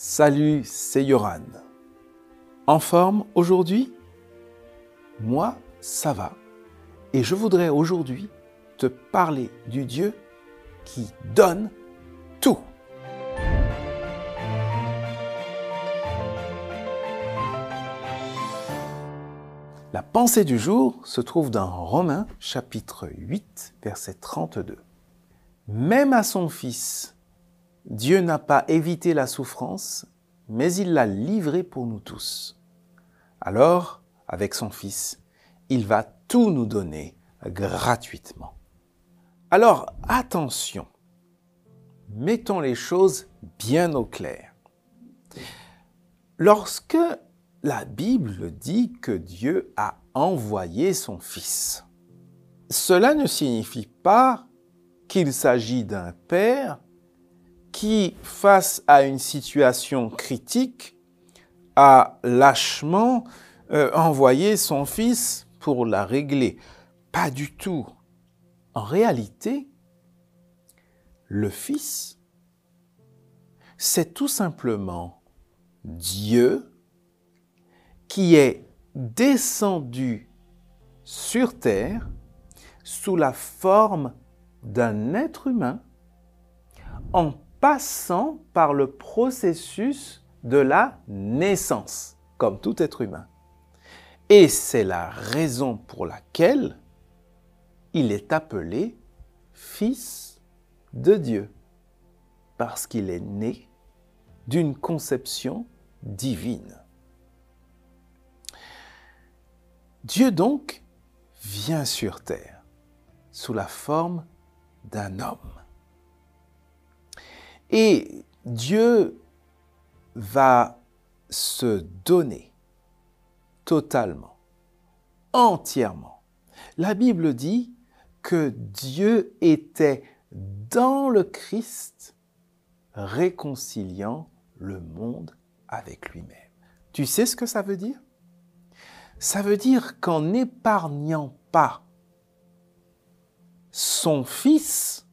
Salut, c'est Yoran. En forme aujourd'hui? Moi, ça va. Et je voudrais aujourd'hui te parler du Dieu qui donne tout. La pensée du jour se trouve dans Romains chapitre 8 verset 32. Même à son Fils, Dieu n'a pas évité la souffrance, mais il l'a livré pour nous tous. Alors, avec son Fils, il va tout nous donner gratuitement. Alors, attention, mettons les choses bien au clair. Lorsque la Bible dit que Dieu a envoyé son Fils, cela ne signifie pas qu'il s'agit d'un Père qui, face à une situation critique, a lâchement euh, envoyé son fils pour la régler. Pas du tout. En réalité, le Fils, c'est tout simplement Dieu qui est descendu sur terre sous la forme d'un être humain en passant par le processus de la naissance, comme tout être humain. Et c'est la raison pour laquelle il est appelé Fils de Dieu, parce qu'il est né d'une conception divine. Dieu donc vient sur terre sous la forme d'un homme. Et Dieu va se donner totalement, entièrement. La Bible dit que Dieu était dans le Christ réconciliant le monde avec lui-même. Tu sais ce que ça veut dire? Ça veut dire qu'en n'épargnant pas son Fils,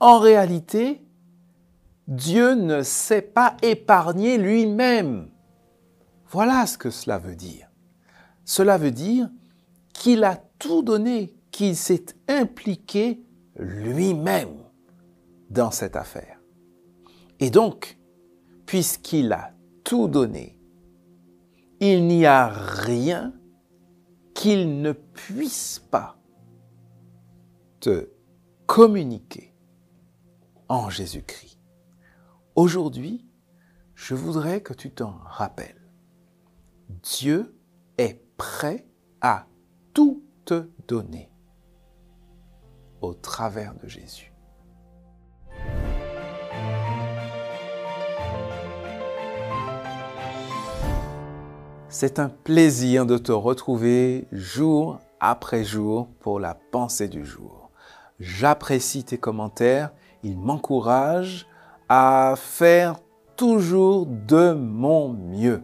en réalité, Dieu ne s'est pas épargné lui-même. Voilà ce que cela veut dire. Cela veut dire qu'il a tout donné, qu'il s'est impliqué lui-même dans cette affaire. Et donc, puisqu'il a tout donné, il n'y a rien qu'il ne puisse pas te communiquer en Jésus-Christ. Aujourd'hui, je voudrais que tu t'en rappelles. Dieu est prêt à tout te donner au travers de Jésus. C'est un plaisir de te retrouver jour après jour pour la pensée du jour. J'apprécie tes commentaires, ils m'encouragent à faire toujours de mon mieux.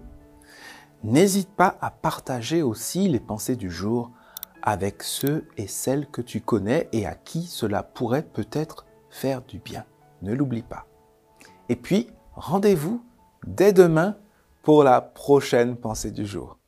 N'hésite pas à partager aussi les pensées du jour avec ceux et celles que tu connais et à qui cela pourrait peut-être faire du bien. Ne l'oublie pas. Et puis, rendez-vous dès demain pour la prochaine pensée du jour.